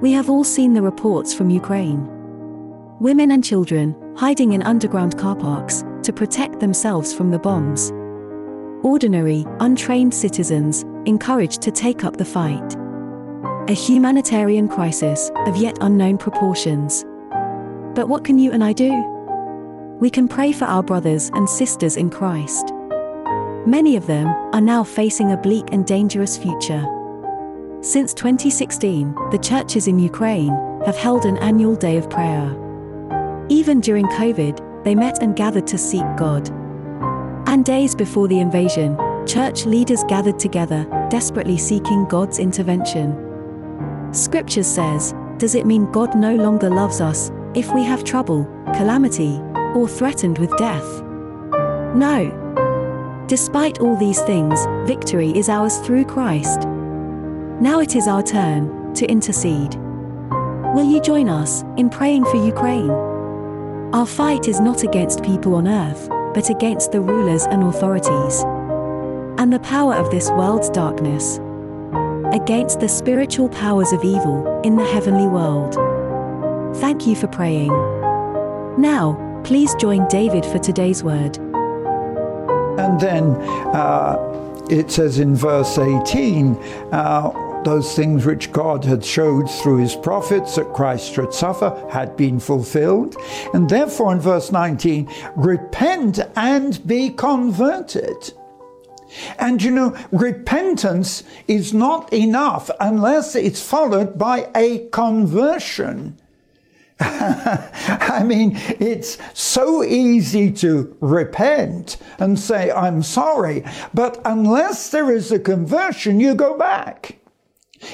We have all seen the reports from Ukraine. Women and children hiding in underground car parks to protect themselves from the bombs. Ordinary, untrained citizens encouraged to take up the fight. A humanitarian crisis of yet unknown proportions. But what can you and I do? We can pray for our brothers and sisters in Christ. Many of them are now facing a bleak and dangerous future. Since 2016, the churches in Ukraine have held an annual day of prayer. Even during COVID, they met and gathered to seek God. And days before the invasion, church leaders gathered together, desperately seeking God's intervention. Scripture says, Does it mean God no longer loves us if we have trouble, calamity, or threatened with death? No. Despite all these things, victory is ours through Christ. Now it is our turn to intercede. Will you join us in praying for Ukraine? Our fight is not against people on earth, but against the rulers and authorities, and the power of this world's darkness, against the spiritual powers of evil in the heavenly world. Thank you for praying. Now, please join David for today's word. And then uh, it says in verse 18, uh, those things which God had showed through his prophets that Christ should suffer had been fulfilled. And therefore, in verse 19, repent and be converted. And you know, repentance is not enough unless it's followed by a conversion. I mean, it's so easy to repent and say, I'm sorry, but unless there is a conversion, you go back.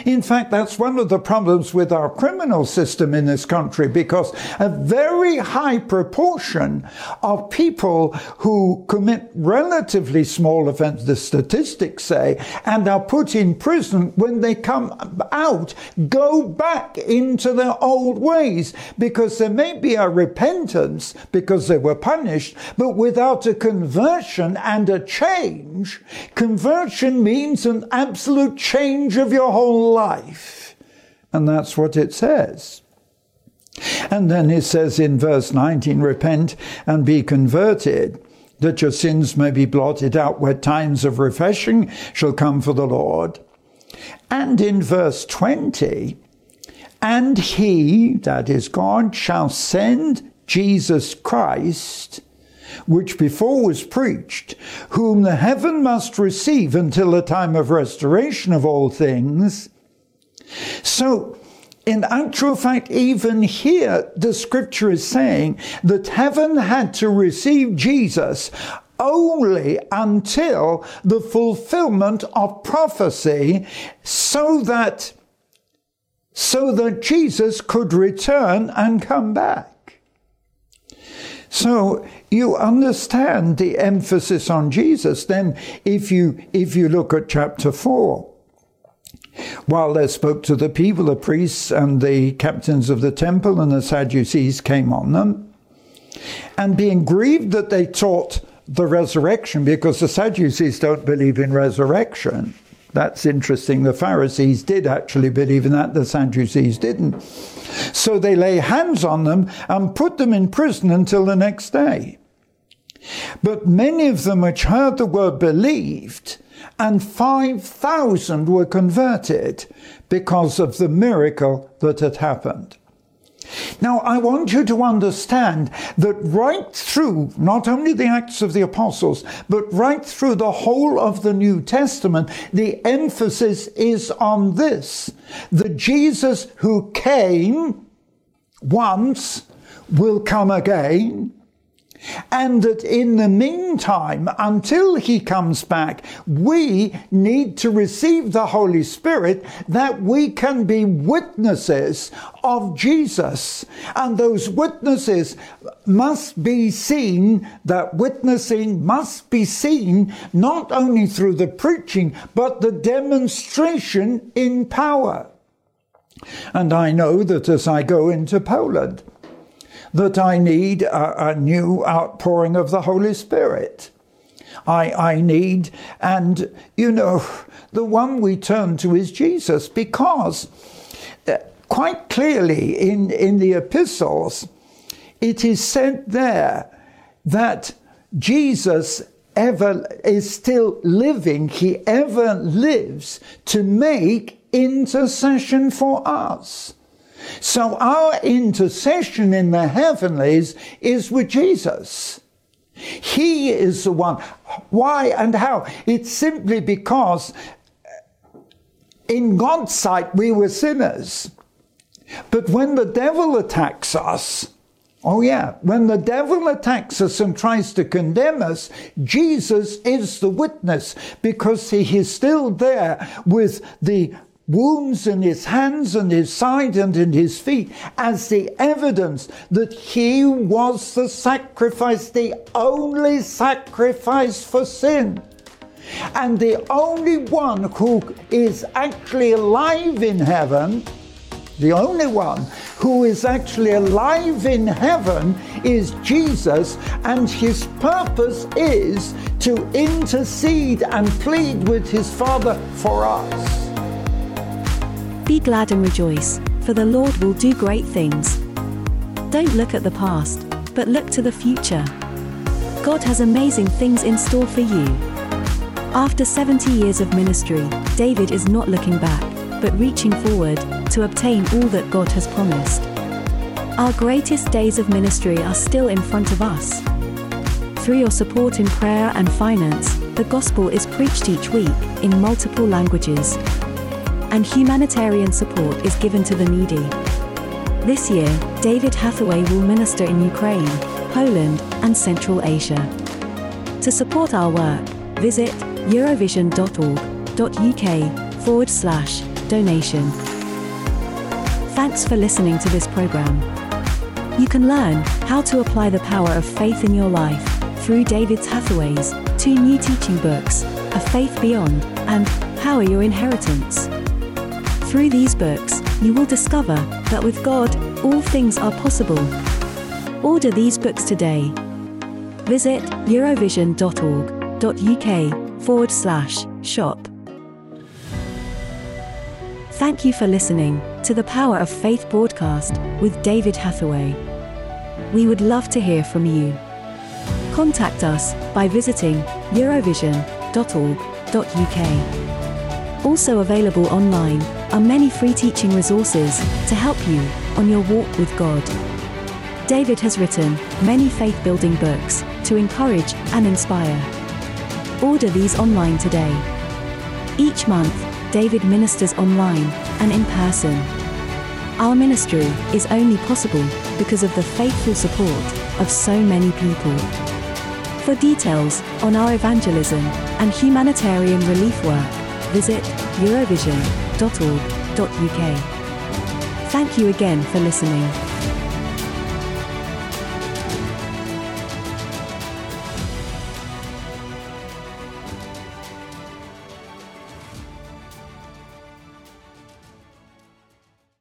In fact, that's one of the problems with our criminal system in this country because a very high proportion of people who commit relatively small offenses, the statistics say, and are put in prison when they come out, go back into their old ways because there may be a repentance because they were punished, but without a conversion and a change, conversion means an absolute change of your whole life. And that's what it says. And then it says in verse 19, repent and be converted, that your sins may be blotted out, where times of refreshing shall come for the Lord. And in verse 20, and he, that is God, shall send Jesus Christ, which before was preached, whom the heaven must receive until the time of restoration of all things, so, in actual fact, even here, the scripture is saying that heaven had to receive Jesus only until the fulfillment of prophecy so that so that Jesus could return and come back. So you understand the emphasis on Jesus then if you if you look at chapter 4 while they spoke to the people, the priests and the captains of the temple and the Sadducees came on them. And being grieved that they taught the resurrection, because the Sadducees don't believe in resurrection. That's interesting. The Pharisees did actually believe in that, the Sadducees didn't. So they lay hands on them and put them in prison until the next day. But many of them which heard the word believed, and 5,000 were converted because of the miracle that had happened. Now, I want you to understand that right through not only the Acts of the Apostles, but right through the whole of the New Testament, the emphasis is on this. The Jesus who came once will come again and that in the meantime, until he comes back, we need to receive the Holy Spirit that we can be witnesses of Jesus. And those witnesses must be seen, that witnessing must be seen not only through the preaching, but the demonstration in power. And I know that as I go into Poland, that I need a, a new outpouring of the Holy Spirit. I, I need, and you know, the one we turn to is Jesus because uh, quite clearly in, in the epistles, it is said there that Jesus ever is still living, he ever lives to make intercession for us. So our intercession in the heavenlies is with Jesus. He is the one. Why and how? It's simply because uh, in God's sight we were sinners. But when the devil attacks us, oh yeah, when the devil attacks us and tries to condemn us, Jesus is the witness because he is still there with the wounds in his hands and his side and in his feet as the evidence that he was the sacrifice, the only sacrifice for sin. And the only one who is actually alive in heaven, the only one who is actually alive in heaven is Jesus, and his purpose is to intercede and plead with his Father for us. Be glad and rejoice, for the Lord will do great things. Don't look at the past, but look to the future. God has amazing things in store for you. After 70 years of ministry, David is not looking back, but reaching forward to obtain all that God has promised. Our greatest days of ministry are still in front of us. Through your support in prayer and finance, the gospel is preached each week in multiple languages and humanitarian support is given to the needy. This year, David Hathaway will minister in Ukraine, Poland, and Central Asia. To support our work, visit eurovision.org.uk forward slash donation. Thanks for listening to this program. You can learn how to apply the power of faith in your life through David Hathaway's two new teaching books, A Faith Beyond and Power Your Inheritance. Through these books, you will discover that with God, all things are possible. Order these books today. Visit eurovision.org.uk forward slash shop. Thank you for listening to the Power of Faith broadcast with David Hathaway. We would love to hear from you. Contact us by visiting eurovision.org.uk. Also available online are many free teaching resources to help you on your walk with God. David has written many faith building books to encourage and inspire. Order these online today. Each month, David ministers online and in person. Our ministry is only possible because of the faithful support of so many people. For details on our evangelism and humanitarian relief work, visit eurovision.org.uk. Thank you again for listening.